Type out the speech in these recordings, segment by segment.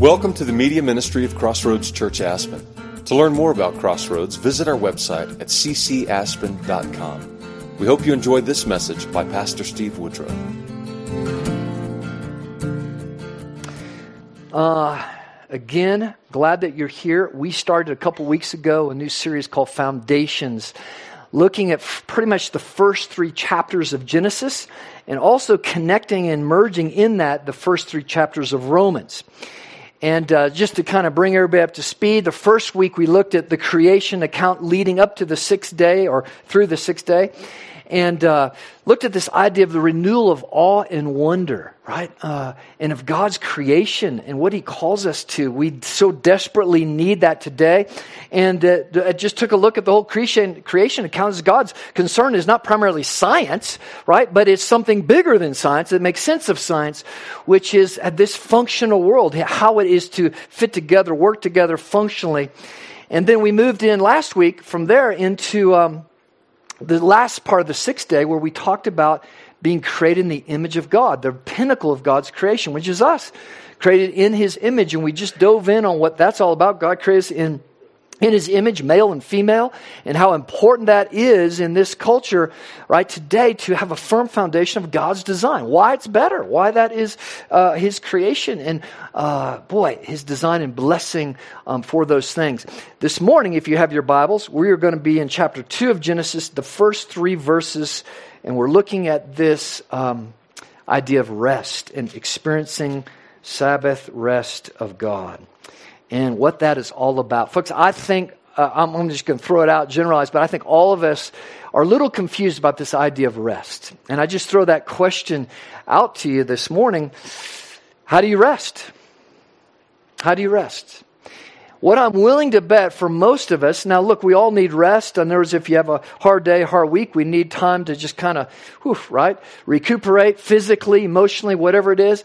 Welcome to the media ministry of Crossroads Church Aspen. To learn more about Crossroads, visit our website at ccaspen.com. We hope you enjoyed this message by Pastor Steve Woodrow. Uh, again, glad that you're here. We started a couple weeks ago a new series called Foundations, looking at pretty much the first three chapters of Genesis and also connecting and merging in that the first three chapters of Romans. And uh, just to kind of bring everybody up to speed, the first week we looked at the creation account leading up to the sixth day or through the sixth day and uh, looked at this idea of the renewal of awe and wonder, right? Uh, and of God's creation and what He calls us to. We so desperately need that today. And uh, I just took a look at the whole creation, creation account God's concern is not primarily science, right? But it's something bigger than science that makes sense of science, which is this functional world, how it is to fit together, work together functionally. And then we moved in last week from there into. Um, the last part of the sixth day where we talked about being created in the image of God, the pinnacle of God's creation, which is us, created in his image. And we just dove in on what that's all about. God created us in in his image, male and female, and how important that is in this culture, right, today to have a firm foundation of God's design. Why it's better, why that is uh, his creation, and uh, boy, his design and blessing um, for those things. This morning, if you have your Bibles, we are going to be in chapter 2 of Genesis, the first three verses, and we're looking at this um, idea of rest and experiencing Sabbath rest of God and what that is all about. Folks, I think, uh, I'm, I'm just going to throw it out, generalize, but I think all of us are a little confused about this idea of rest. And I just throw that question out to you this morning. How do you rest? How do you rest? What I'm willing to bet for most of us, now look, we all need rest. In other words, if you have a hard day, hard week, we need time to just kind of, right? Recuperate physically, emotionally, whatever it is.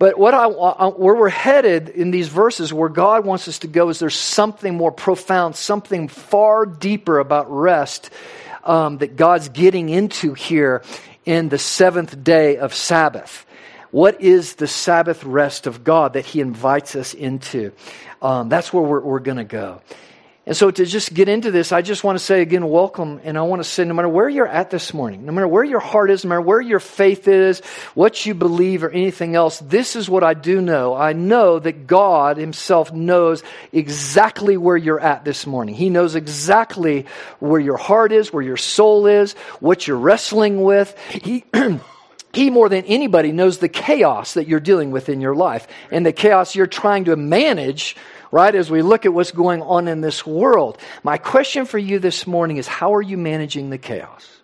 But what I, where we're headed in these verses, where God wants us to go, is there's something more profound, something far deeper about rest um, that God's getting into here in the seventh day of Sabbath. What is the Sabbath rest of God that He invites us into? Um, that's where we're, we're going to go. And so, to just get into this, I just want to say again, welcome. And I want to say, no matter where you're at this morning, no matter where your heart is, no matter where your faith is, what you believe, or anything else, this is what I do know. I know that God Himself knows exactly where you're at this morning. He knows exactly where your heart is, where your soul is, what you're wrestling with. He. He, more than anybody, knows the chaos that you're dealing with in your life and the chaos you're trying to manage, right, as we look at what's going on in this world. My question for you this morning is how are you managing the chaos?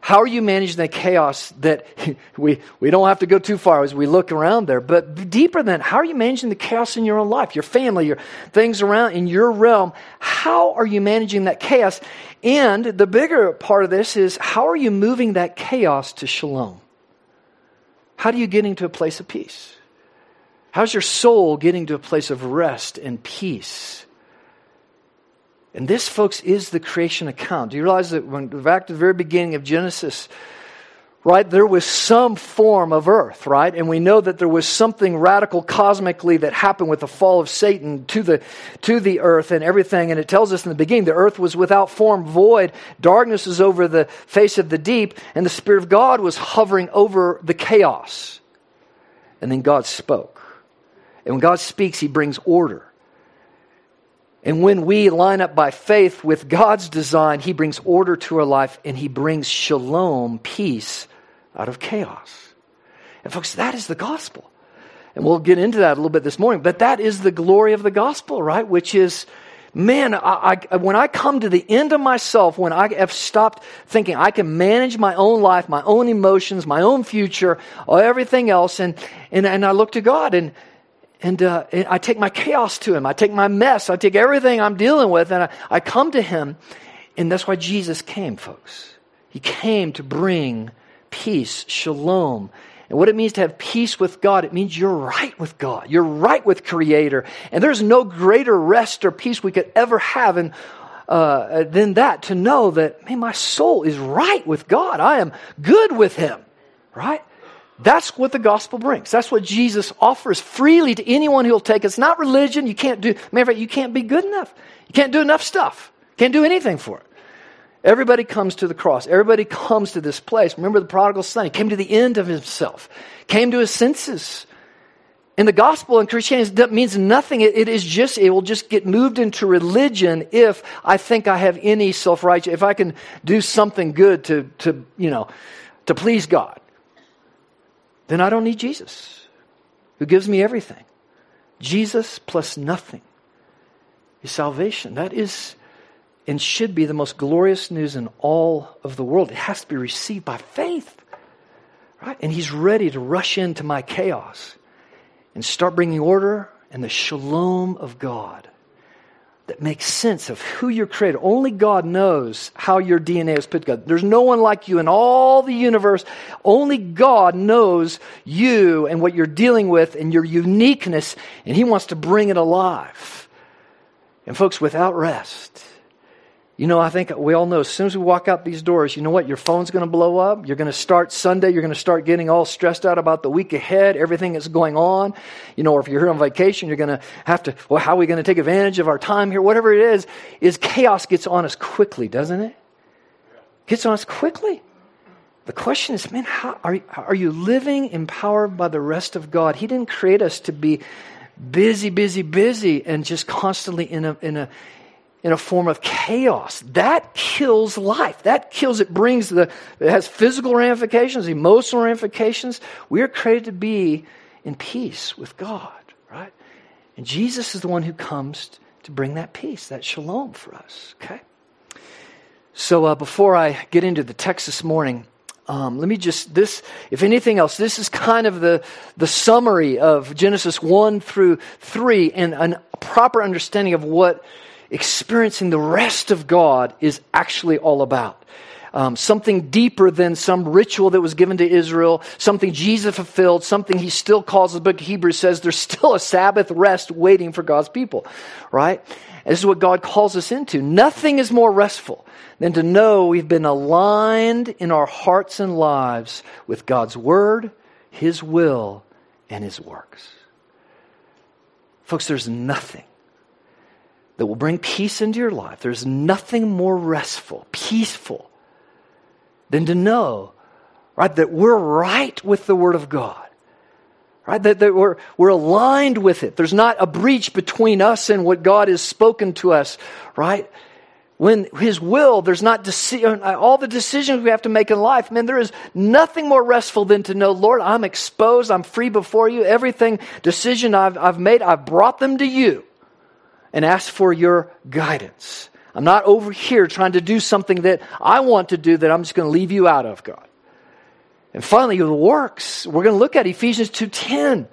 How are you managing the chaos that we, we don't have to go too far as we look around there, but deeper than how are you managing the chaos in your own life, your family, your things around in your realm? How are you managing that chaos? And the bigger part of this is how are you moving that chaos to shalom? How do you get into a place of peace? How's your soul getting to a place of rest and peace? And this, folks, is the creation account. Do you realize that when back to the very beginning of Genesis, right, there was some form of earth, right? And we know that there was something radical cosmically that happened with the fall of Satan to the, to the earth and everything. And it tells us in the beginning the earth was without form, void, darkness was over the face of the deep, and the Spirit of God was hovering over the chaos. And then God spoke. And when God speaks, He brings order. And when we line up by faith with God's design, He brings order to our life and He brings shalom, peace, out of chaos. And, folks, that is the gospel. And we'll get into that a little bit this morning, but that is the glory of the gospel, right? Which is, man, I, I, when I come to the end of myself, when I have stopped thinking I can manage my own life, my own emotions, my own future, everything else, and, and, and I look to God and, and, uh, I take my chaos to Him. I take my mess. I take everything I'm dealing with and I, I come to Him. And that's why Jesus came, folks. He came to bring peace, shalom. And what it means to have peace with God, it means you're right with God. You're right with Creator. And there's no greater rest or peace we could ever have in, uh, than that to know that, man, my soul is right with God. I am good with Him, right? That's what the gospel brings. That's what Jesus offers freely to anyone who'll take it. It's not religion. You can't do, matter of fact, you can't be good enough. You can't do enough stuff. Can't do anything for it. Everybody comes to the cross. Everybody comes to this place. Remember the prodigal son. He came to the end of himself, came to his senses. And the gospel and Christianity means nothing. It, it is just, it will just get moved into religion if I think I have any self righteous, if I can do something good to, to, you know, to please God. Then I don't need Jesus, who gives me everything. Jesus plus nothing is salvation. That is and should be the most glorious news in all of the world. It has to be received by faith. Right? And he's ready to rush into my chaos and start bringing order and the shalom of God that makes sense of who you're created. Only God knows how your DNA is put together. There's no one like you in all the universe. Only God knows you and what you're dealing with and your uniqueness, and He wants to bring it alive. And folks, without rest, you know, I think we all know as soon as we walk out these doors, you know what? Your phone's going to blow up. You're going to start Sunday. You're going to start getting all stressed out about the week ahead, everything that's going on. You know, or if you're here on vacation, you're going to have to, well, how are we going to take advantage of our time here? Whatever it is, is chaos gets on us quickly, doesn't it? Gets on us quickly. The question is, man, how are, are you living empowered by the rest of God? He didn't create us to be busy, busy, busy and just constantly in a, in a, in a form of chaos. That kills life. That kills, it brings the, it has physical ramifications, emotional ramifications. We are created to be in peace with God, right? And Jesus is the one who comes to bring that peace, that shalom for us, okay? So uh, before I get into the text this morning, um, let me just this if anything else this is kind of the the summary of genesis 1 through 3 and a proper understanding of what experiencing the rest of God is actually all about. Um, something deeper than some ritual that was given to Israel, something Jesus fulfilled, something he still calls the book of Hebrews says there's still a Sabbath rest waiting for God's people, right? This is what God calls us into. Nothing is more restful than to know we've been aligned in our hearts and lives with God's Word, His will, and His works. Folks, there's nothing that will bring peace into your life. There's nothing more restful, peaceful than to know, right, that we're right with the Word of God. Right? That, that we're, we're aligned with it. There's not a breach between us and what God has spoken to us, right? When His will, there's not deci- all the decisions we have to make in life. Man, there is nothing more restful than to know, Lord, I'm exposed, I'm free before you. Everything, decision I've, I've made, I've brought them to you and ask for your guidance. I'm not over here trying to do something that I want to do that I'm just going to leave you out of, God. And finally, the works. We're going to look at Ephesians 2:10.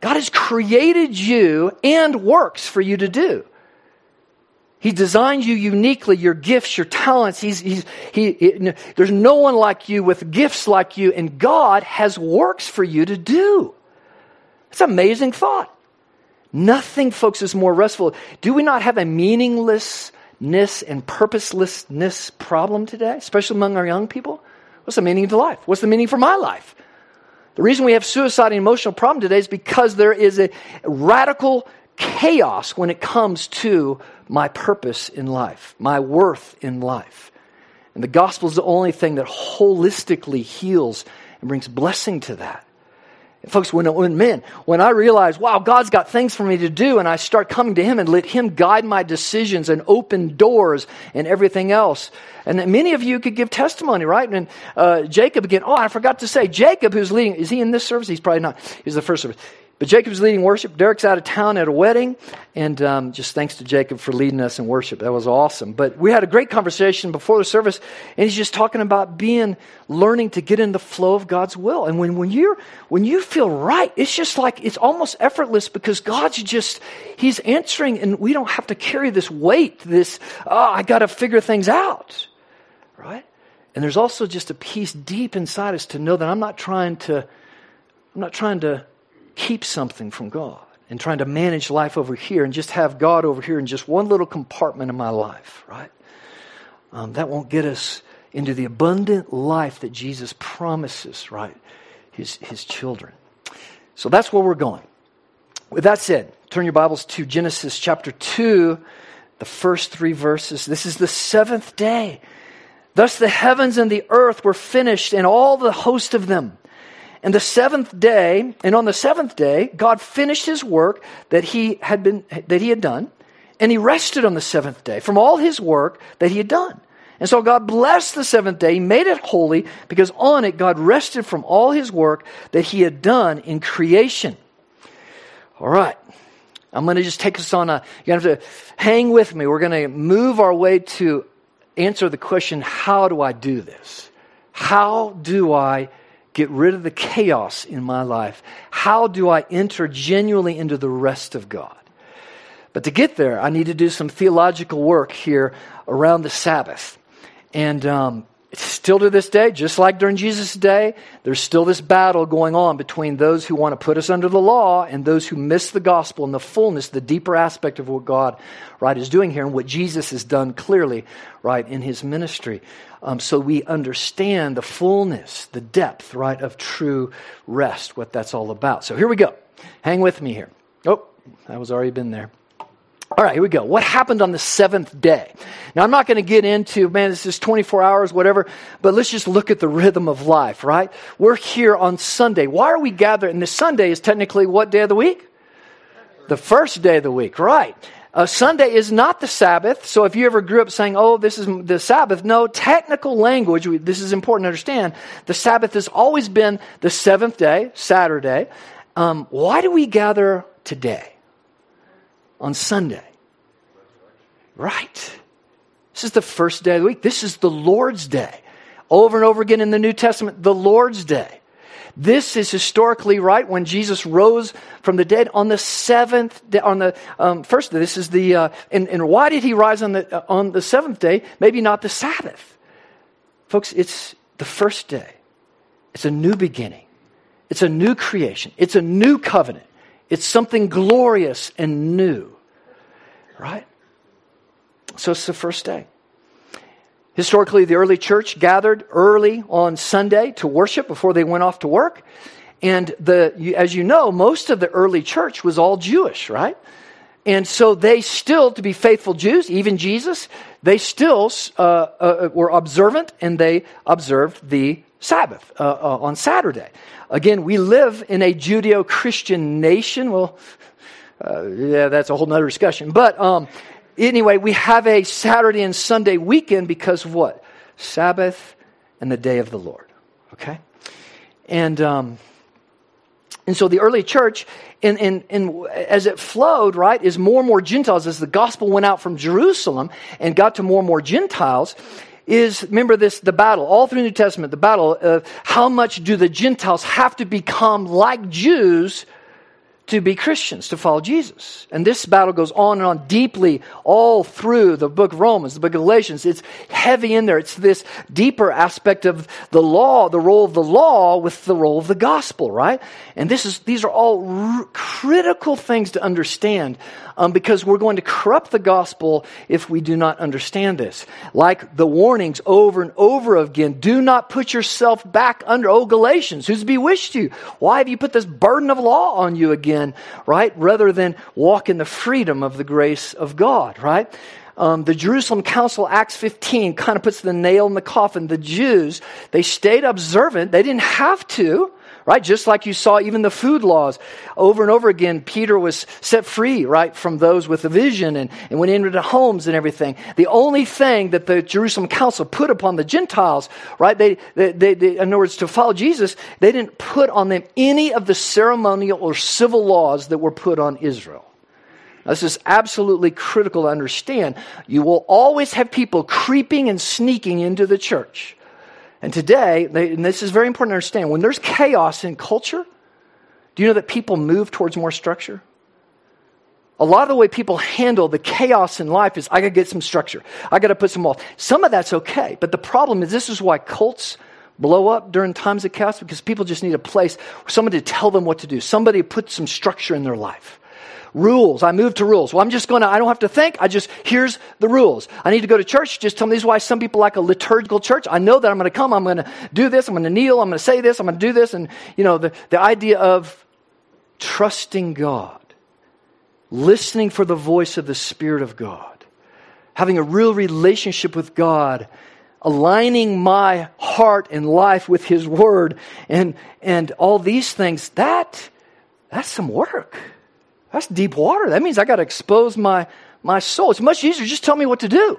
God has created you and works for you to do. He designed you uniquely, your gifts, your talents. He's, he's, he, he, there's no one like you with gifts like you, and God has works for you to do. It's an amazing thought. Nothing, folks, is more restful. Do we not have a meaninglessness and purposelessness problem today, especially among our young people? What's the meaning to life? What's the meaning for my life? The reason we have suicide and emotional problem today is because there is a radical chaos when it comes to my purpose in life, my worth in life. And the gospel is the only thing that holistically heals and brings blessing to that. Folks, when, when men, when I realize, wow, God's got things for me to do, and I start coming to Him and let Him guide my decisions and open doors and everything else. And that many of you could give testimony, right? And uh, Jacob again, oh, I forgot to say, Jacob, who's leading, is he in this service? He's probably not. He's the first service. But Jacob's leading worship. Derek's out of town at a wedding. And um, just thanks to Jacob for leading us in worship. That was awesome. But we had a great conversation before the service. And he's just talking about being, learning to get in the flow of God's will. And when, when, you're, when you feel right, it's just like, it's almost effortless because God's just, he's answering and we don't have to carry this weight, this, oh, I got to figure things out. Right? And there's also just a peace deep inside us to know that I'm not trying to, I'm not trying to keep something from God and trying to manage life over here and just have God over here in just one little compartment of my life, right? Um, that won't get us into the abundant life that Jesus promises, right? his, his children. So that's where we're going. With that said, turn your Bibles to Genesis chapter 2, the first three verses. This is the seventh day. Thus the heavens and the earth were finished, and all the host of them. And the seventh day, and on the seventh day, God finished his work that he had been that he had done, and he rested on the seventh day from all his work that he had done. And so God blessed the seventh day, he made it holy, because on it God rested from all his work that he had done in creation. All right. I'm going to just take us on a, you have to hang with me. We're going to move our way to answer the question how do I do this? How do I get rid of the chaos in my life? How do I enter genuinely into the rest of God? But to get there, I need to do some theological work here around the Sabbath. And um, still to this day, just like during Jesus' day, there's still this battle going on between those who want to put us under the law and those who miss the gospel and the fullness, the deeper aspect of what God, right, is doing here and what Jesus has done clearly, right, in his ministry. Um, so we understand the fullness, the depth, right, of true rest, what that's all about. So here we go. Hang with me here. Oh, I was already been there. All right, here we go. What happened on the seventh day? Now, I'm not going to get into, man, this is 24 hours, whatever, but let's just look at the rhythm of life, right? We're here on Sunday. Why are we gathered? And Sunday is technically what day of the week? The first day of the week, right? Uh, Sunday is not the Sabbath. So if you ever grew up saying, oh, this is the Sabbath, no, technical language, this is important to understand. The Sabbath has always been the seventh day, Saturday. Um, why do we gather today? On Sunday. Right. This is the first day of the week. This is the Lord's Day. Over and over again in the New Testament, the Lord's Day. This is historically right when Jesus rose from the dead on the seventh day, on the um, first day. This is the, uh, and, and why did he rise on the, uh, on the seventh day? Maybe not the Sabbath. Folks, it's the first day. It's a new beginning. It's a new creation. It's a new covenant. It's something glorious and new, right? So it's the first day. Historically, the early church gathered early on Sunday to worship before they went off to work. And the, as you know, most of the early church was all Jewish, right? And so they still, to be faithful Jews, even Jesus, they still uh, uh, were observant and they observed the Sabbath uh, uh, on Saturday. Again, we live in a Judeo Christian nation. Well, uh, yeah, that's a whole nother discussion. But um, anyway, we have a Saturday and Sunday weekend because of what? Sabbath and the day of the Lord. Okay? And. Um, and so the early church, and as it flowed, right, is more and more Gentiles, as the gospel went out from Jerusalem and got to more and more Gentiles, is remember this the battle all through the new testament the battle of how much do the gentiles have to become like jews to be Christians, to follow Jesus. And this battle goes on and on deeply all through the book of Romans, the book of Galatians. It's heavy in there. It's this deeper aspect of the law, the role of the law with the role of the gospel, right? And this is, these are all r- critical things to understand um, because we're going to corrupt the gospel if we do not understand this. Like the warnings over and over again do not put yourself back under, oh, Galatians, who's bewitched you? Why have you put this burden of law on you again, right? Rather than walk in the freedom of the grace of God, right? Um, the Jerusalem Council, Acts 15, kind of puts the nail in the coffin. The Jews, they stayed observant. They didn't have to, right? Just like you saw even the food laws over and over again, Peter was set free, right, from those with a vision and, and went into the homes and everything. The only thing that the Jerusalem council put upon the Gentiles, right, they, they, they, they in other words, to follow Jesus, they didn't put on them any of the ceremonial or civil laws that were put on Israel. This is absolutely critical to understand. You will always have people creeping and sneaking into the church and today, they, and this is very important to understand, when there's chaos in culture, do you know that people move towards more structure? A lot of the way people handle the chaos in life is I got to get some structure. I got to put some walls. Some of that's okay, but the problem is this is why cults blow up during times of chaos because people just need a place, somebody to tell them what to do, somebody to put some structure in their life. Rules. I moved to rules. Well, I'm just going to, I don't have to think. I just, here's the rules. I need to go to church. Just tell me this is why some people like a liturgical church. I know that I'm going to come. I'm going to do this. I'm going to kneel. I'm going to say this. I'm going to do this. And, you know, the, the idea of trusting God, listening for the voice of the Spirit of God, having a real relationship with God aligning my heart and life with His Word and, and all these things, that, that's some work. That's deep water. That means I got to expose my, my soul. It's much easier. Just tell me what to do.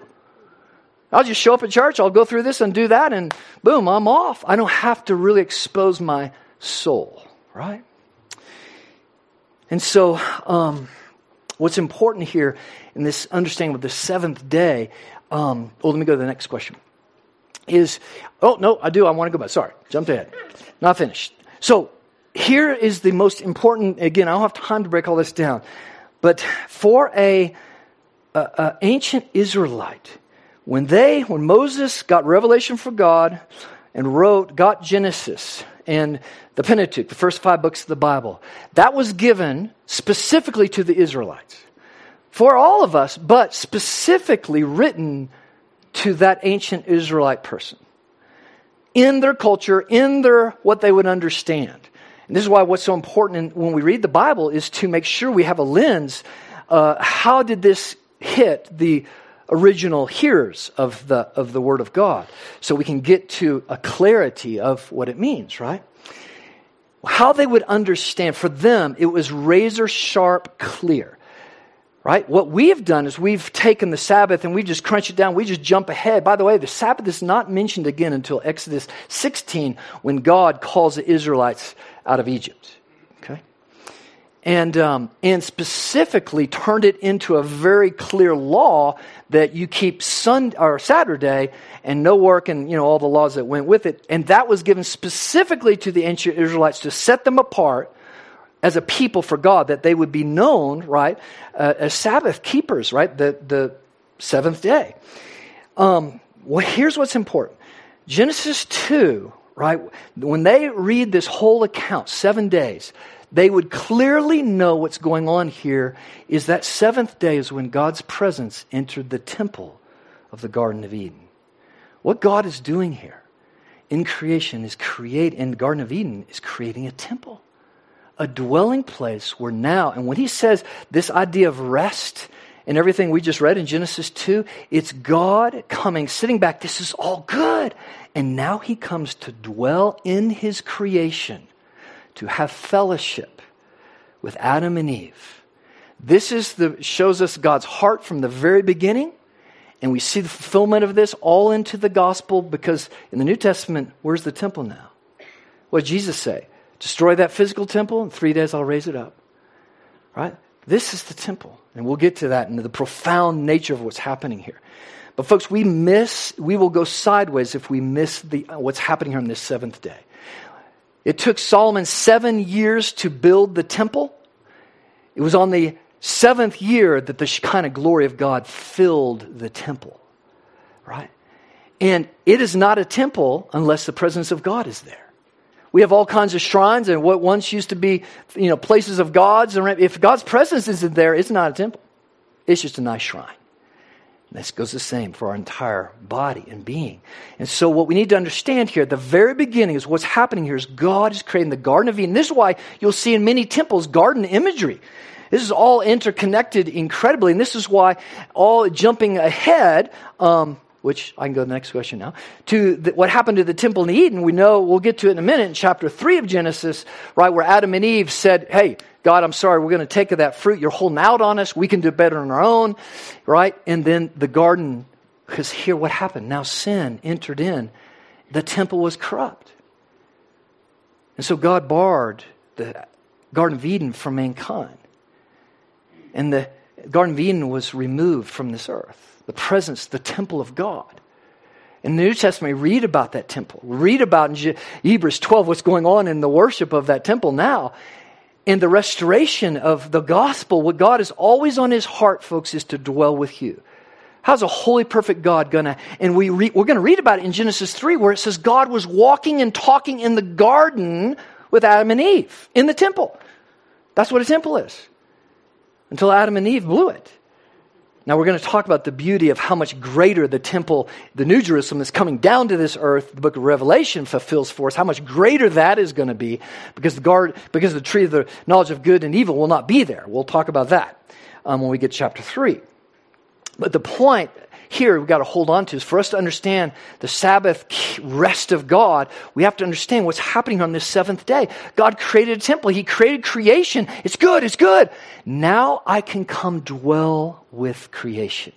I'll just show up at church, I'll go through this and do that, and boom, I'm off. I don't have to really expose my soul, right? And so, um, what's important here in this understanding of the seventh day, um, well, let me go to the next question is, oh, no, I do. I want to go back. Sorry, jumped ahead. Not finished. So here is the most important, again, I don't have time to break all this down, but for a, a, a ancient Israelite, when they, when Moses got revelation from God and wrote, got Genesis and the Pentateuch, the first five books of the Bible, that was given specifically to the Israelites. For all of us, but specifically written to that ancient Israelite person in their culture, in their what they would understand. And this is why what's so important when we read the Bible is to make sure we have a lens. Uh, how did this hit the original hearers of the of the Word of God, so we can get to a clarity of what it means, right? How they would understand for them, it was razor sharp, clear right? What we've done is we've taken the Sabbath and we just crunch it down. We just jump ahead. By the way, the Sabbath is not mentioned again until Exodus 16 when God calls the Israelites out of Egypt. Okay? And, um, and specifically turned it into a very clear law that you keep Sunday or Saturday and no work and you know all the laws that went with it. And that was given specifically to the ancient Israelites to set them apart as a people for God, that they would be known, right, uh, as Sabbath keepers, right, the, the seventh day. Um, well, here's what's important Genesis 2, right, when they read this whole account, seven days, they would clearly know what's going on here is that seventh day is when God's presence entered the temple of the Garden of Eden. What God is doing here in creation is create in the Garden of Eden is creating a temple a dwelling place where now, and when he says this idea of rest and everything we just read in Genesis 2, it's God coming, sitting back. This is all good. And now he comes to dwell in his creation, to have fellowship with Adam and Eve. This is the, shows us God's heart from the very beginning. And we see the fulfillment of this all into the gospel because in the New Testament, where's the temple now? What did Jesus say? Destroy that physical temple, in three days I'll raise it up. Right? This is the temple. And we'll get to that and the profound nature of what's happening here. But folks, we miss, we will go sideways if we miss the, uh, what's happening here on this seventh day. It took Solomon seven years to build the temple. It was on the seventh year that the Shekinah glory of God filled the temple. Right? And it is not a temple unless the presence of God is there. We have all kinds of shrines and what once used to be, you know, places of gods. If God's presence isn't there, it's not a temple. It's just a nice shrine. And this goes the same for our entire body and being. And so, what we need to understand here at the very beginning is what's happening here is God is creating the Garden of Eden. This is why you'll see in many temples garden imagery. This is all interconnected incredibly, and this is why all jumping ahead. Um, which I can go to the next question now, to the, what happened to the temple in Eden. We know, we'll get to it in a minute, in chapter 3 of Genesis, right, where Adam and Eve said, Hey, God, I'm sorry, we're going to take of that fruit. You're holding out on us. We can do better on our own, right? And then the garden, because here what happened? Now sin entered in. The temple was corrupt. And so God barred the Garden of Eden from mankind. And the Garden of Eden was removed from this earth the presence, the temple of God. In the New Testament, we read about that temple. We read about in Hebrews 12 what's going on in the worship of that temple now. In the restoration of the gospel, what God is always on his heart, folks, is to dwell with you. How's a holy, perfect God gonna? And we re, we're gonna read about it in Genesis 3 where it says God was walking and talking in the garden with Adam and Eve in the temple. That's what a temple is. until Adam and Eve blew it. Now, we're going to talk about the beauty of how much greater the temple, the New Jerusalem, is coming down to this earth. The book of Revelation fulfills for us how much greater that is going to be because the, guard, because the tree of the knowledge of good and evil will not be there. We'll talk about that um, when we get to chapter 3. But the point here we've got to hold on to is for us to understand the Sabbath rest of God, we have to understand what's happening on this seventh day. God created a temple, He created creation. It's good, it's good. Now I can come dwell with creation.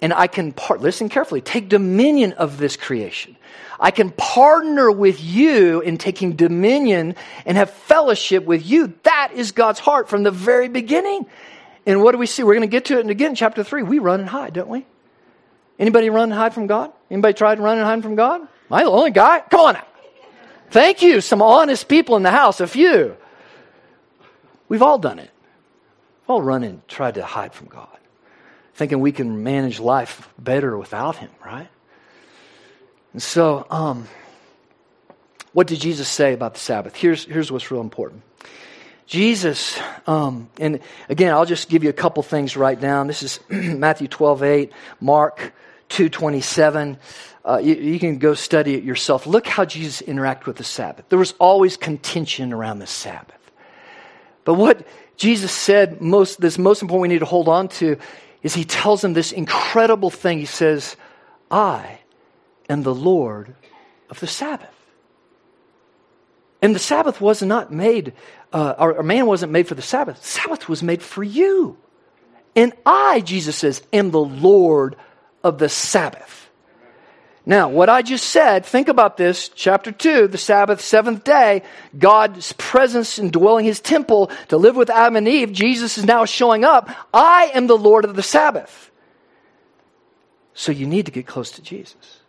And I can, part, listen carefully, take dominion of this creation. I can partner with you in taking dominion and have fellowship with you. That is God's heart from the very beginning. And what do we see? We're going to get to it again chapter 3. We run and hide, don't we? Anybody run and hide from God? Anybody tried to run and hide from God? Am I the only guy? Come on now. Thank you. Some honest people in the house, a few. We've all done it. We've all run and tried to hide from God, thinking we can manage life better without Him, right? And so, um, what did Jesus say about the Sabbath? Here's, here's what's real important. Jesus, um, and again, I'll just give you a couple things right now. This is Matthew 12, 8, Mark 2, 27. Uh, you, you, can go study it yourself. Look how Jesus interacted with the Sabbath. There was always contention around the Sabbath. But what Jesus said, most, this most important we need to hold on to, is he tells them this incredible thing. He says, I am the Lord of the Sabbath. And the Sabbath was not made, uh, or, or man wasn't made for the Sabbath. Sabbath was made for you. And I, Jesus says, am the Lord of the Sabbath. Now, what I just said, think about this. Chapter 2, the Sabbath, seventh day, God's presence indwelling his temple to live with Adam and Eve. Jesus is now showing up. I am the Lord of the Sabbath. So you need to get close to Jesus.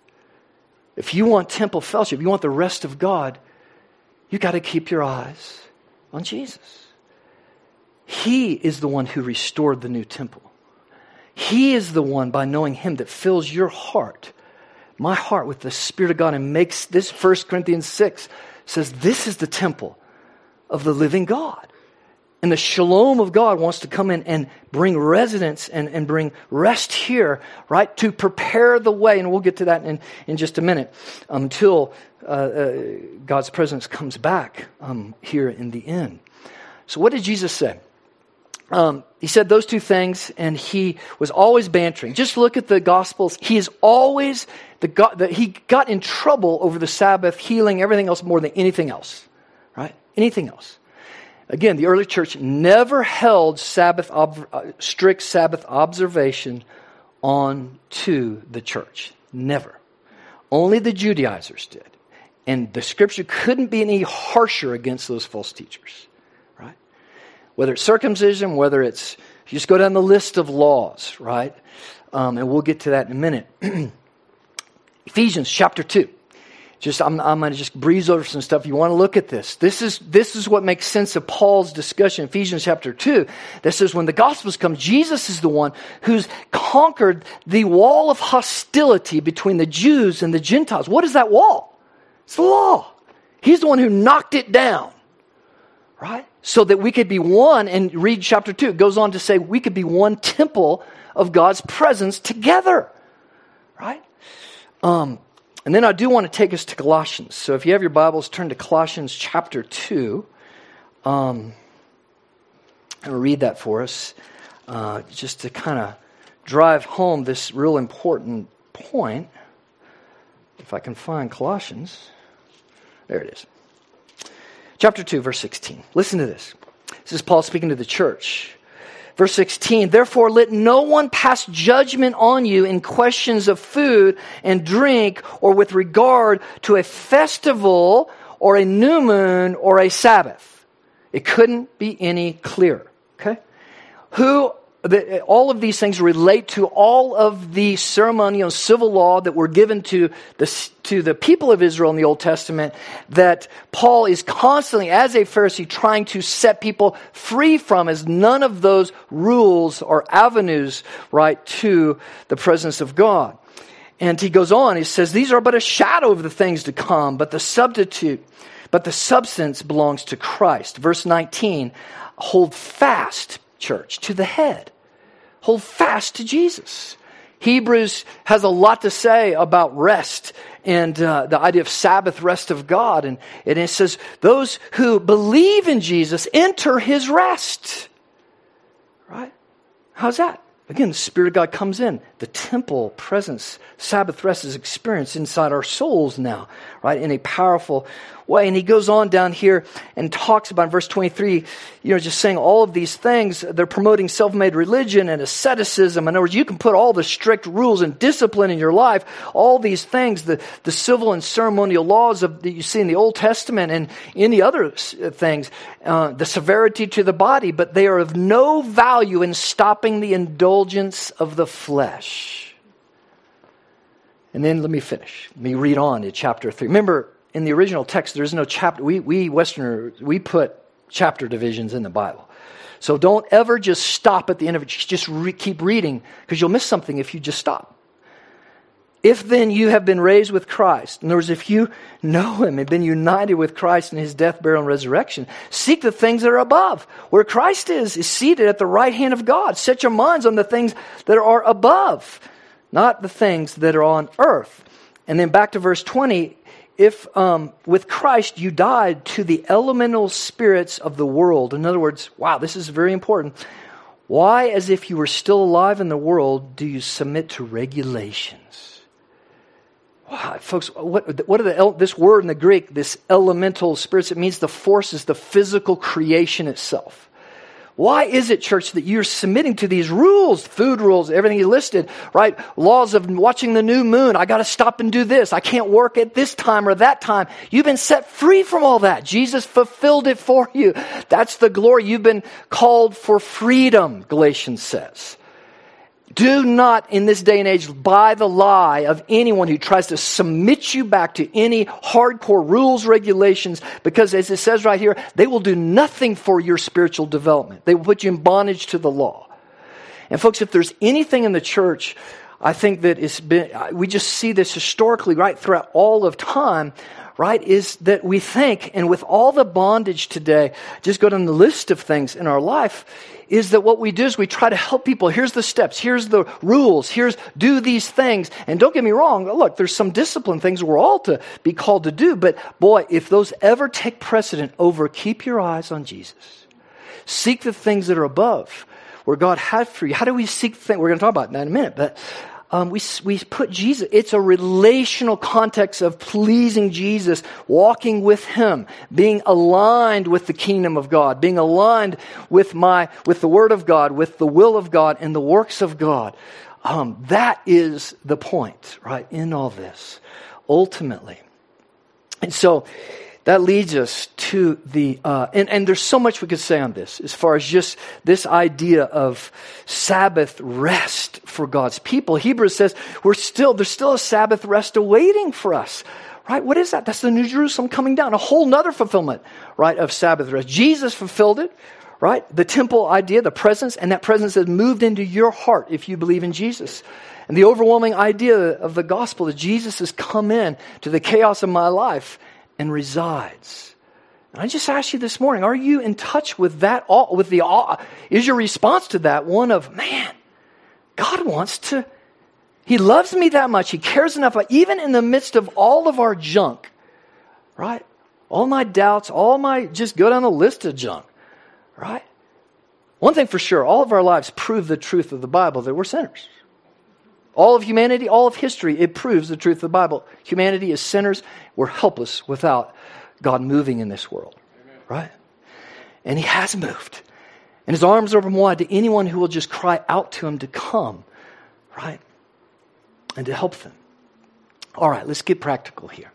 If you want temple fellowship, you want the rest of God, you got to keep your eyes on Jesus. He is the one who restored the new temple. He is the one, by knowing Him, that fills your heart, my heart, with the Spirit of God and makes this, 1 Corinthians 6 says, This is the temple of the living God. And the shalom of God wants to come in and bring residence and, and bring rest here, right? To prepare the way. And we'll get to that in, in just a minute until uh, uh, God's presence comes back um, here in the end. So, what did Jesus say? Um, he said those two things, and he was always bantering. Just look at the Gospels. He is always the, God, the he got in trouble over the Sabbath, healing, everything else more than anything else, right? Anything else. Again, the early church never held Sabbath ob- uh, strict Sabbath observation on to the church. Never. Only the Judaizers did. And the scripture couldn't be any harsher against those false teachers? Whether it's circumcision, whether it's, you just go down the list of laws, right? Um, and we'll get to that in a minute. Ephesians chapter 2. Just, I'm, I'm going to just breeze over some stuff. You want to look at this. This is, this is what makes sense of Paul's discussion, Ephesians chapter 2. That says when the Gospels come, Jesus is the one who's conquered the wall of hostility between the Jews and the Gentiles. What is that wall? It's the law. He's the one who knocked it down, right? So that we could be one, and read chapter 2. It goes on to say we could be one temple of God's presence together, right? Um, and then I do want to take us to Colossians. So if you have your Bibles, turn to Colossians chapter 2. Um, I'll read that for us uh, just to kind of drive home this real important point. If I can find Colossians. There it is. Chapter 2, verse 16. Listen to this. This is Paul speaking to the church. Verse 16, therefore let no one pass judgment on you in questions of food and drink or with regard to a festival or a new moon or a Sabbath. It couldn't be any clearer. Okay? Who the, all of these things relate to all of the ceremonial civil law that were given to the, to the people of Israel in the Old Testament that Paul is constantly, as a Pharisee, trying to set people free from, as none of those rules or avenues, right, to the presence of God. And he goes on, he says, These are but a shadow of the things to come, but the substitute, but the substance belongs to Christ. Verse 19, hold fast church, to the head. Hold fast to Jesus. Hebrews has a lot to say about rest and uh, the idea of Sabbath rest of God. And, and it says, those who believe in Jesus enter his rest. Right? How's that? Again, the Spirit of God comes in. The temple presence, Sabbath rest is experienced inside our souls now, right? In a powerful way. And he goes on down here and talks about in verse 23, you know, just saying all of these things. They're promoting self made religion and asceticism. In other words, you can put all the strict rules and discipline in your life, all these things, the, the civil and ceremonial laws of, that you see in the Old Testament and any other things, uh, the severity to the body, but they are of no value in stopping the indulgence of the flesh. And then let me finish. Let me read on to chapter 3. Remember, in the original text, there's no chapter. We, we Westerners, we put chapter divisions in the Bible. So don't ever just stop at the end of it. Just re- keep reading because you'll miss something if you just stop. If then you have been raised with Christ, in other words, if you know Him and been united with Christ in His death, burial, and resurrection, seek the things that are above, where Christ is, is seated at the right hand of God. Set your minds on the things that are above, not the things that are on earth. And then back to verse 20, if um, with Christ you died to the elemental spirits of the world, in other words, wow, this is very important. Why, as if you were still alive in the world, do you submit to regulations? Wow, folks, what, what are the, this word in the Greek, this elemental spirits, it means the forces, the physical creation itself. Why is it, church, that you're submitting to these rules, food rules, everything you listed, right? Laws of watching the new moon. I got to stop and do this. I can't work at this time or that time. You've been set free from all that. Jesus fulfilled it for you. That's the glory. You've been called for freedom, Galatians says. Do not, in this day and age, buy the lie of anyone who tries to submit you back to any hardcore rules, regulations, because as it says right here, they will do nothing for your spiritual development. They will put you in bondage to the law. And folks, if there's anything in the church, I think that it's been, we just see this historically, right, throughout all of time, right, is that we think, and with all the bondage today, just go down the list of things in our life, is that what we do is we try to help people. Here's the steps, here's the rules, here's do these things. And don't get me wrong, look, there's some discipline things we're all to be called to do, but boy, if those ever take precedent over, keep your eyes on Jesus. Seek the things that are above, where God had for you. How do we seek things? We're going to talk about that in a minute, but um, we, we put Jesus, it's a relational context of pleasing Jesus, walking with Him, being aligned with the kingdom of God, being aligned with my, with the Word of God, with the will of God and the works of God. Um, that is the point, right, in all this, ultimately. And so, that leads us to the, uh, and, and there's so much we could say on this as far as just this idea of Sabbath rest for God's people. Hebrews says we're still, there's still a Sabbath rest awaiting for us. Right? What is that? That's the New Jerusalem coming down, a whole nother fulfillment, right, of Sabbath rest. Jesus fulfilled it, right? The temple idea, the presence, and that presence has moved into your heart if you believe in Jesus. And the overwhelming idea of the gospel that Jesus has come in to the chaos of my life and resides. And I just ask you this morning, are you in touch with that all, with the awe? Is your response to that one of, man, God wants to, He loves me that much. He cares enough, even in the midst of all of our junk, right? All my doubts, all my, just go down the list of junk, right? One thing for sure, all of our lives prove the truth of the Bible that we're sinners. All of humanity, all of history, it proves the truth of the Bible. Humanity is sinners. We're helpless without God moving in this world. Amen. Right? And He has moved. And His arms are open wide to anyone who will just cry out to Him to come. Right? And to help them. All right, let's get practical here.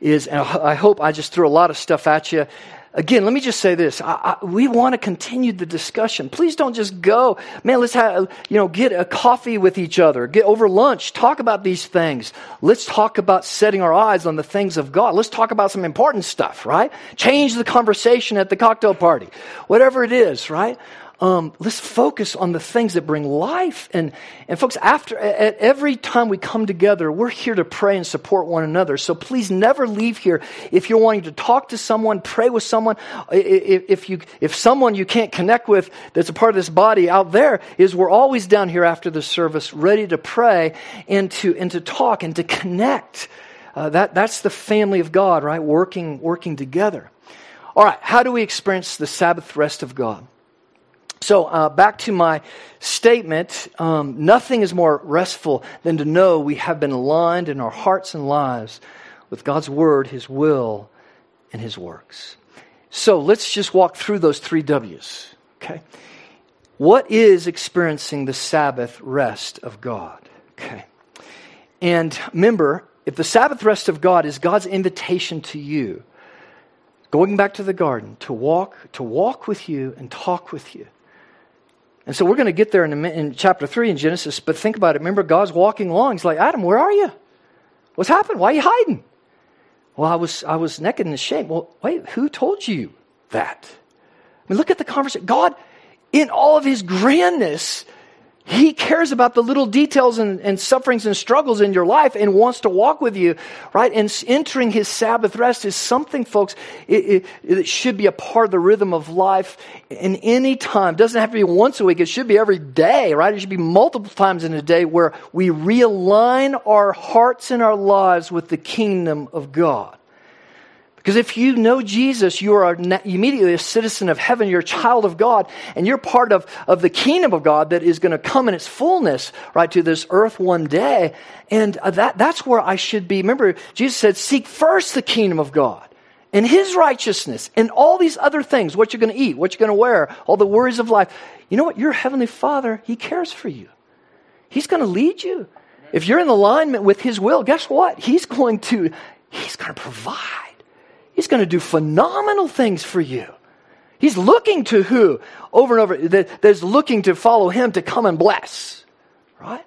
Is, and I hope I just threw a lot of stuff at you again, let me just say this. I, I, we want to continue the discussion. Please don't just go, man, let's have, you know, get a coffee with each other, get over lunch, talk about these things. Let's talk about setting our eyes on the things of God. Let's talk about some important stuff, right? Change the conversation at the cocktail party, whatever it is, right? Um, let's focus on the things that bring life. And, and folks, after, at every time we come together, we're here to pray and support one another. So please never leave here. If you're wanting to talk to someone, pray with someone, if, you, if someone you can't connect with that's a part of this body out there is we're always down here after the service ready to pray and to, and to talk and to connect. Uh, that, that's the family of God, right? Working, working together. All right, how do we experience the Sabbath rest of God? So, uh, back to my statement um, nothing is more restful than to know we have been aligned in our hearts and lives with God's Word, His will, and His works. So, let's just walk through those three W's. Okay? What is experiencing the Sabbath rest of God? Okay. And remember, if the Sabbath rest of God is God's invitation to you, going back to the garden, to walk, to walk with you and talk with you and so we're going to get there in, in, chapter 3 in Genesis, but think about it. Remember, God's walking along. He's like, Adam, where are you? What's happened? Why are you hiding? Well, I was, I was naked and ashamed. Well, wait, who told you that? I mean, look at the conversation. God, in all of his grandness, he cares about the little details and, and, sufferings and struggles in your life and wants to walk with you, right? And entering his Sabbath rest is something, folks, it, it, it, should be a part of the rhythm of life in any time. It doesn't have to be once a week. It should be every day, right? It should be multiple times in a day where we realign our hearts and our lives with the kingdom of God. Because if you know Jesus, you are immediately a citizen of heaven, you're a child of God, and you're part of, of the kingdom of God that is going to come in its fullness, right, to this earth one day. And uh, that, that's where I should be. Remember, Jesus said, Seek first the kingdom of God and his righteousness and all these other things what you're going to eat, what you're going to wear, all the worries of life. You know what? Your heavenly Father, he cares for you, he's going to lead you. If you're in alignment with his will, guess what? He's going to, he's going to provide. He's going to do phenomenal things for you. He's looking to who? Over and over. That, that's looking to follow him to come and bless. Right?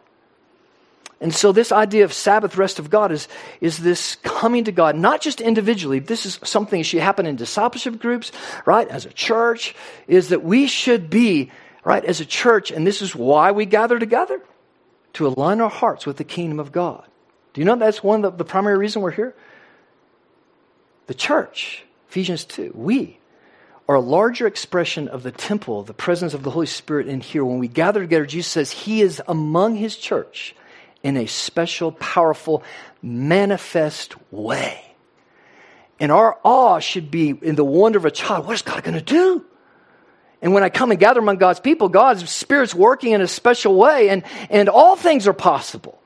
And so, this idea of Sabbath rest of God is, is this coming to God, not just individually. This is something that should happen in discipleship groups, right? As a church, is that we should be, right, as a church, and this is why we gather together to align our hearts with the kingdom of God. Do you know that's one of the, the primary reason we're here? The church, Ephesians 2, we are a larger expression of the temple, the presence of the Holy Spirit in here. When we gather together, Jesus says He is among His church in a special, powerful, manifest way. And our awe should be in the wonder of a child. What is God going to do? And when I come and gather among God's people, God's Spirit's working in a special way, and, and all things are possible.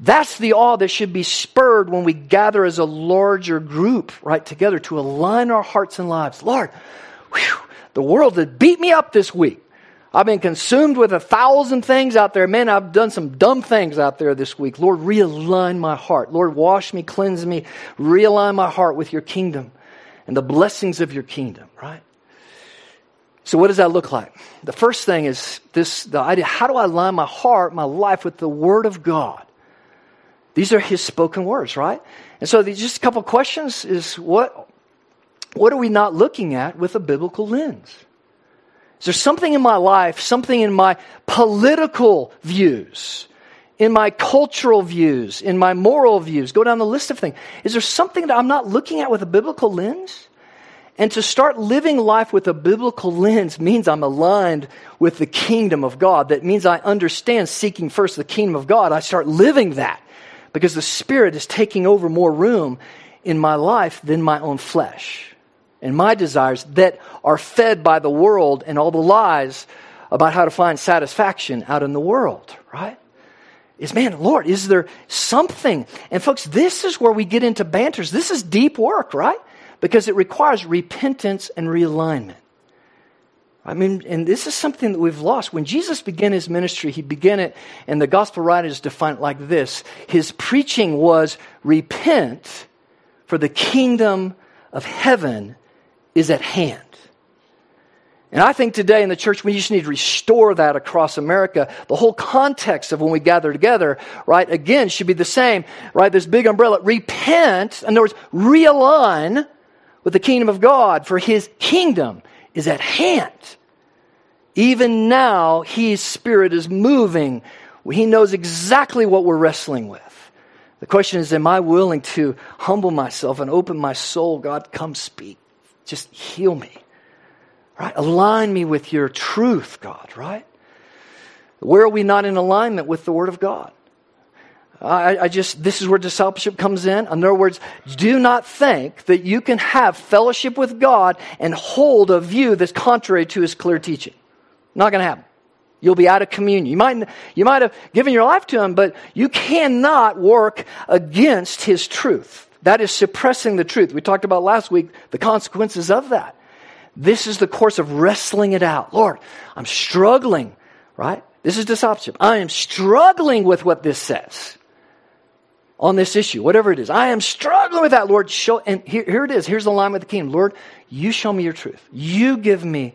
That's the awe that should be spurred when we gather as a larger group, right, together to align our hearts and lives. Lord, whew, the world has beat me up this week. I've been consumed with a thousand things out there. Man, I've done some dumb things out there this week. Lord, realign my heart. Lord, wash me, cleanse me, realign my heart with your kingdom and the blessings of your kingdom, right? So, what does that look like? The first thing is this the idea how do I align my heart, my life with the Word of God? These are his spoken words, right? And so just a couple questions is what what are we not looking at with a biblical lens? Is there something in my life, something in my political views, in my cultural views, in my moral views? Go down the list of things. Is there something that I'm not looking at with a biblical lens? And to start living life with a biblical lens means I'm aligned with the kingdom of God. That means I understand seeking first the kingdom of God. I start living that because the Spirit is taking over more room in my life than my own flesh and my desires that are fed by the world and all the lies about how to find satisfaction out in the world, right? Is man, Lord, is there something? And folks, this is where we get into banters. This is deep work, right? Because it requires repentance and realignment. I mean, and this is something that we've lost. When Jesus began his ministry, he began it, and the gospel writers define it like this His preaching was repent, for the kingdom of heaven is at hand. And I think today in the church, we just need to restore that across America. The whole context of when we gather together, right, again, should be the same, right? This big umbrella. Repent, in other words, realign with the kingdom of God, for his kingdom is at hand Even now, His Spirit is moving. He knows exactly what we're wrestling with. The question is, am I willing to humble myself and open my soul? God, come speak. Just heal me. Right? Align me with your truth, God, right? Where are we not in alignment with the Word of God? I, I, just, this is where discipleship comes in. In other words, do not think that you can have fellowship with God and hold a view that's contrary to His clear teaching. Not going to happen. You'll be out of communion. You might, you might have given your life to Him, but you cannot work against His truth. That is suppressing the truth. We talked about last week the consequences of that. This is the course of wrestling it out. Lord, I'm struggling, right? This is discipleship. I am struggling with what this says on this issue, whatever it is. I am struggling with that, Lord. Show, and here, here it is. Here's the line with the kingdom. Lord, you show me your truth. You give me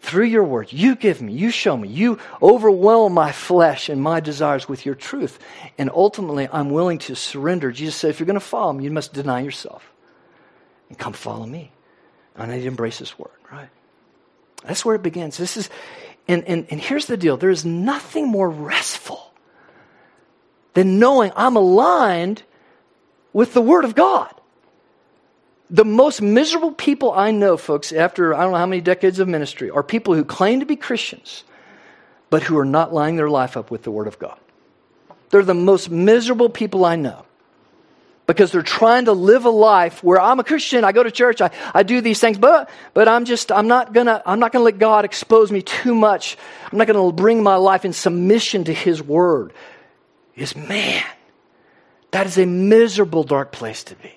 through your word. You give me. You show me. You overwhelm my flesh and my desires with your truth. And ultimately, I'm willing to surrender. Jesus said, if you're going to follow me, you must deny yourself and come follow me. And I need to embrace this word, right? That's where it begins. This is, and, and, and here's the deal. There is nothing more restful than knowing I'm aligned with the Word of God. The most miserable people I know, folks, after I don't know how many decades of ministry, are people who claim to be Christians, but who are not lining their life up with the Word of God. They're the most miserable people I know because they're trying to live a life where I'm a Christian, I go to church, I, I do these things, but, but I'm just, I'm not gonna, I'm not gonna let God expose me too much. I'm not gonna bring my life in submission to His Word is man, that is a miserable, dark place to be.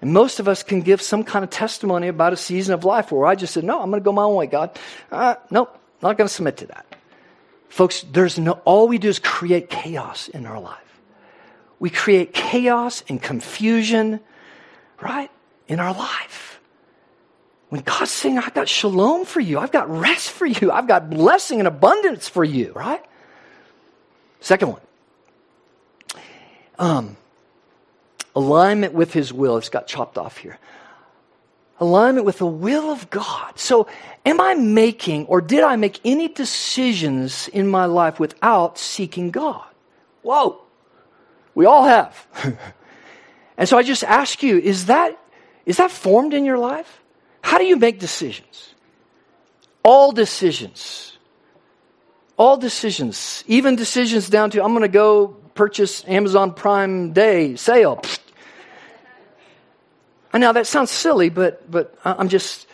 And most of us can give some kind of testimony about a season of life where I just said, No, I'm going to go my own way, God. Uh, nope, not going to submit to that. Folks, there's no, all we do is create chaos in our life. We create chaos and confusion, right, in our life. When God's saying, I've got shalom for you, I've got rest for you, I've got blessing and abundance for you, right? Second one, um, alignment with His will. It's got chopped off here. Alignment with the will of God. So, am I making or did I make any decisions in my life without seeking God? Whoa. We all have. and so I just ask you, is that, is that formed in your life? How do you make decisions? All decisions. All decisions. Even decisions down to, I'm going to go purchase Amazon Prime Day sale. And now that sounds silly, but, but I'm just,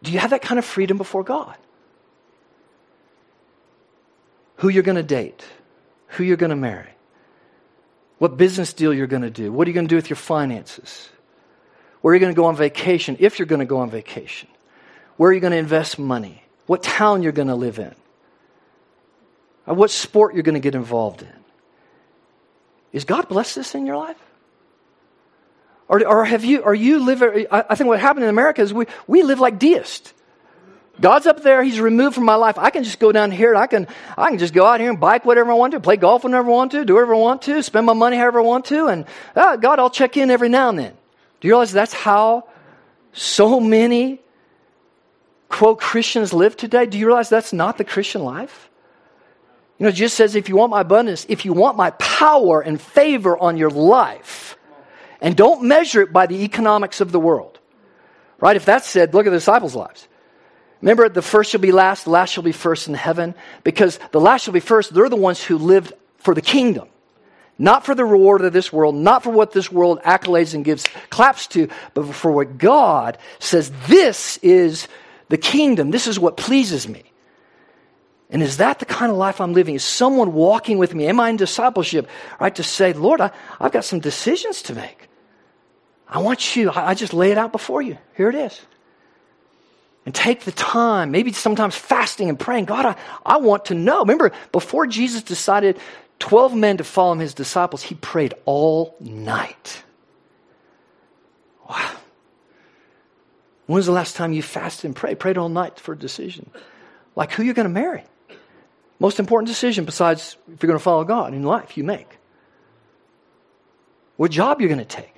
do you have that kind of freedom before God? Who you're going to date, who you're going to marry, what business deal you're going to do, what are you going to do with your finances, where are you going to go on vacation, if you're going to go on vacation, where are you going to invest money, what town you're going to live in, what sport you're going to get involved in. Is God blessed this in your life? Or, or have you, are you live, I think what happened in America is we, we live like deists. God's up there, He's removed from my life. I can just go down here I can, I can just go out here and bike whatever I want to, play golf whenever I want to, do whatever I want to, spend my money however I want to, and ah, God, I'll check in every now and then. Do you realize that's how so many, quote, Christians live today? Do you realize that's not the Christian life? You know, just says if you want my abundance, if you want my power and favor on your life, and don't measure it by the economics of the world. Right? If that's said, look at the disciples' lives. Remember, the first shall be last, the last shall be first in heaven, because the last shall be first. They're the ones who lived for the kingdom, not for the reward of this world, not for what this world accolades and gives claps to, but for what God says, this is the kingdom. This is what pleases me. And is that the kind of life I'm living? Is someone walking with me? Am I in discipleship? Right? To say, Lord, I, have got some decisions to make. I want you, I, I just lay it out before you. Here it is. And take the time, maybe sometimes fasting and praying. God, I, I want to know. Remember, before Jesus decided 12 men to follow him, his disciples, he prayed all night. Wow. When was the last time you fasted and prayed? Prayed all night for a decision. Like who you're going to marry. Most important decision besides if you're going to follow God in life you make. What job you're going to take.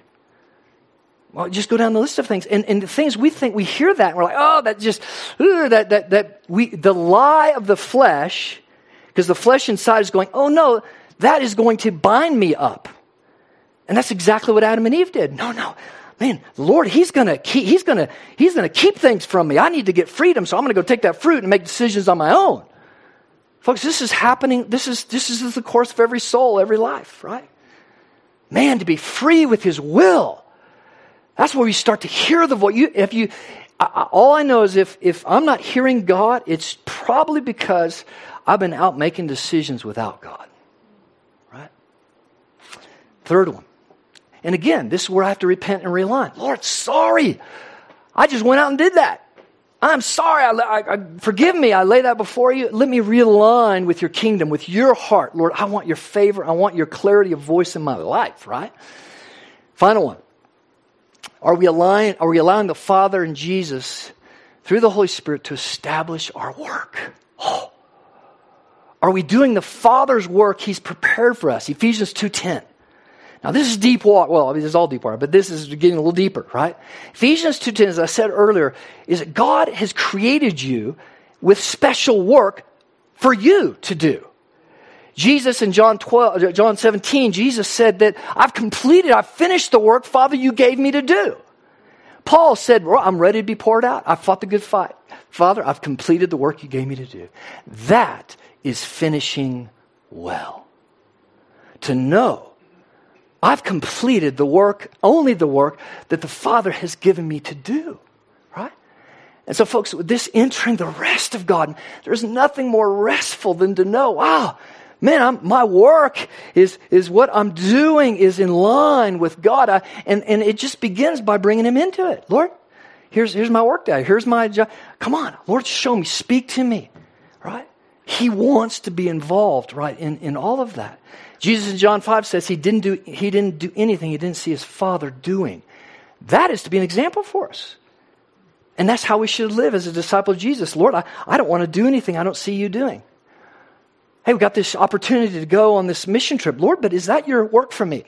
Well, just go down the list of things. And, and the things we think, we hear that, and we're like, oh, that just, ugh, that, that, that we, the lie of the flesh, because the flesh inside is going, oh no, that is going to bind me up. And that's exactly what Adam and Eve did. No, no. Man, Lord, he's gonna keep, he's gonna, he's gonna keep things from me. I need to get freedom, so I'm gonna go take that fruit and make decisions on my own. Folks, this is happening. This is, this is the course of every soul, every life, right? Man, to be free with his will. That's where you start to hear the voice. You, if you, I, all I know is if, if I'm not hearing God, it's probably because I've been out making decisions without God. Right? Third one. And again, this is where I have to repent and realign. Lord, sorry. I just went out and did that. I'm sorry. I, I, I, forgive me. I lay that before you. Let me realign with your kingdom, with your heart. Lord, I want your favor. I want your clarity of voice in my life, right? Final one. Are we, allowing, are we allowing the Father and Jesus through the Holy Spirit to establish our work? Oh. Are we doing the Father's work He's prepared for us? Ephesians 2.10. Now, this is deep water. Well, I mean, this is all deep water, but this is getting a little deeper, right? Ephesians 2.10, as I said earlier, is that God has created you with special work for you to do. Jesus in John 12, uh, John 17, Jesus said that I've completed, I've finished the work, Father, you gave me to do. Paul said, well, I'm ready to be poured out. I fought the good fight. Father, I've completed the work you gave me to do. That is finishing well. To know I've completed the work, only the work that the Father has given me to do. Right? And so, folks, with this entering the rest of God, there's nothing more restful than to know, wow, man, I'm, my work is, is what I'm doing is in line with God. I, and, and it just begins by bringing Him into it. Lord, here's, here's my work day. Here's my job. Come on, Lord, show me, speak to me, right? He wants to be involved, right, in, in all of that. Jesus in John 5 says he didn't, do, he didn't do anything he didn't see his Father doing. That is to be an example for us. And that's how we should live as a disciple of Jesus. Lord, I, I don't want to do anything I don't see you doing. Hey, we've got this opportunity to go on this mission trip. Lord, but is that your work for me?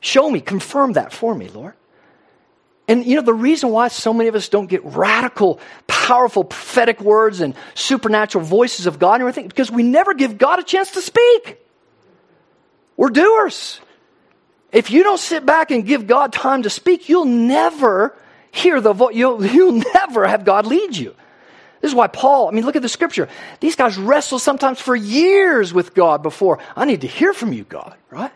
Show me, confirm that for me, Lord. And you know, the reason why so many of us don't get radical, powerful prophetic words and supernatural voices of God and everything, because we never give God a chance to speak. We're doers. If you don't sit back and give God time to speak, you'll never hear the voice. You'll, you'll never have God lead you. This is why Paul, I mean, look at the scripture. These guys wrestle sometimes for years with God before, I need to hear from you, God, right?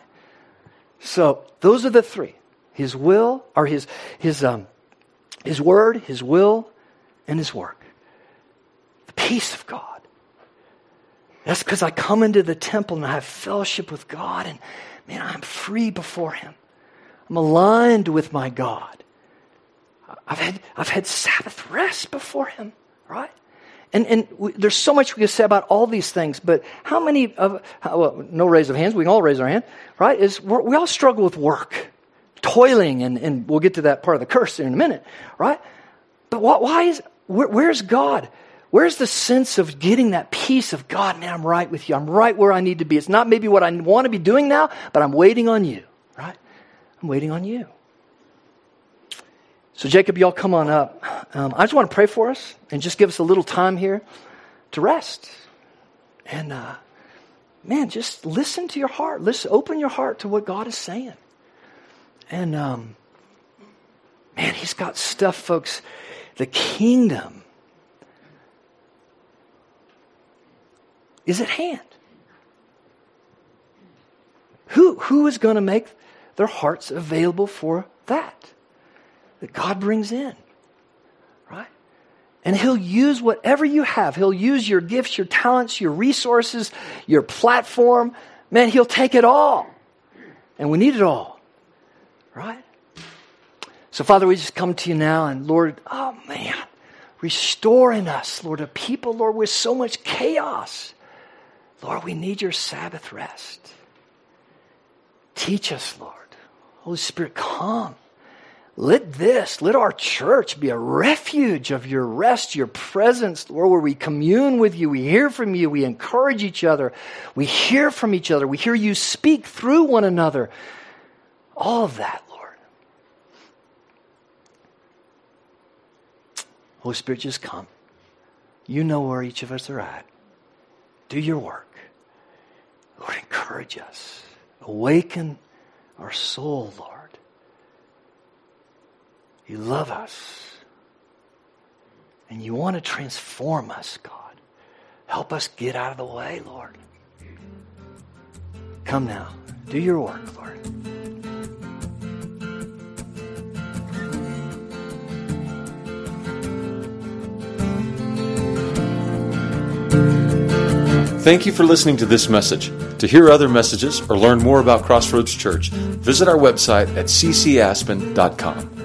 So those are the three His will, or His, his, um, his word, His will, and His work. The peace of God. That's because I come into the temple and I have fellowship with God, and man, I'm free before Him. I'm aligned with my God. I've had, I've had Sabbath rest before Him, right? And, and we, there's so much we can say about all these things, but how many of, how, well, no raise of hands, we can all raise our hand, right? Is we all struggle with work, toiling, and, and we'll get to that part of the curse in a minute, right? But why, why is, where, where's God? Where's the sense of getting that peace of God, Now I'm right with you. I'm right where I need to be. It's not maybe what I want to be doing now, but I'm waiting on you, right? I'm waiting on you. So, Jacob, y'all come on up. Um, I just want to pray for us and just give us a little time here to rest. And, uh, man, just listen to your heart. Listen, open your heart to what God is saying. And, um, man, He's got stuff, folks. The kingdom is at hand. Who, who is going to make their hearts available for that? that God brings in. Right? And He'll use whatever you have. He'll use your gifts, your talents, your resources, your platform. Man, He'll take it all. And we need it all. Right? So, Father, we just come to you now, and Lord, oh man, restore in us, Lord, a people, Lord, with so much chaos. Lord, we need your Sabbath rest. Teach us, Lord. Holy Spirit, come. Let this, let our church be a refuge of your rest, your presence, Lord, where we commune with you, we hear from you, we encourage each other, we hear from each other, we hear you speak through one another. All of that, Lord. Holy Spirit, just come. You know where each of us are at. Do your work. Lord, encourage us. Awaken our soul, Lord. You love us. And you want to transform us, God. Help us get out of the way, Lord. Come now. Do your work, Lord. Thank you for listening to this message. To hear other messages or learn more about Crossroads Church, visit our website at ccaspen.com.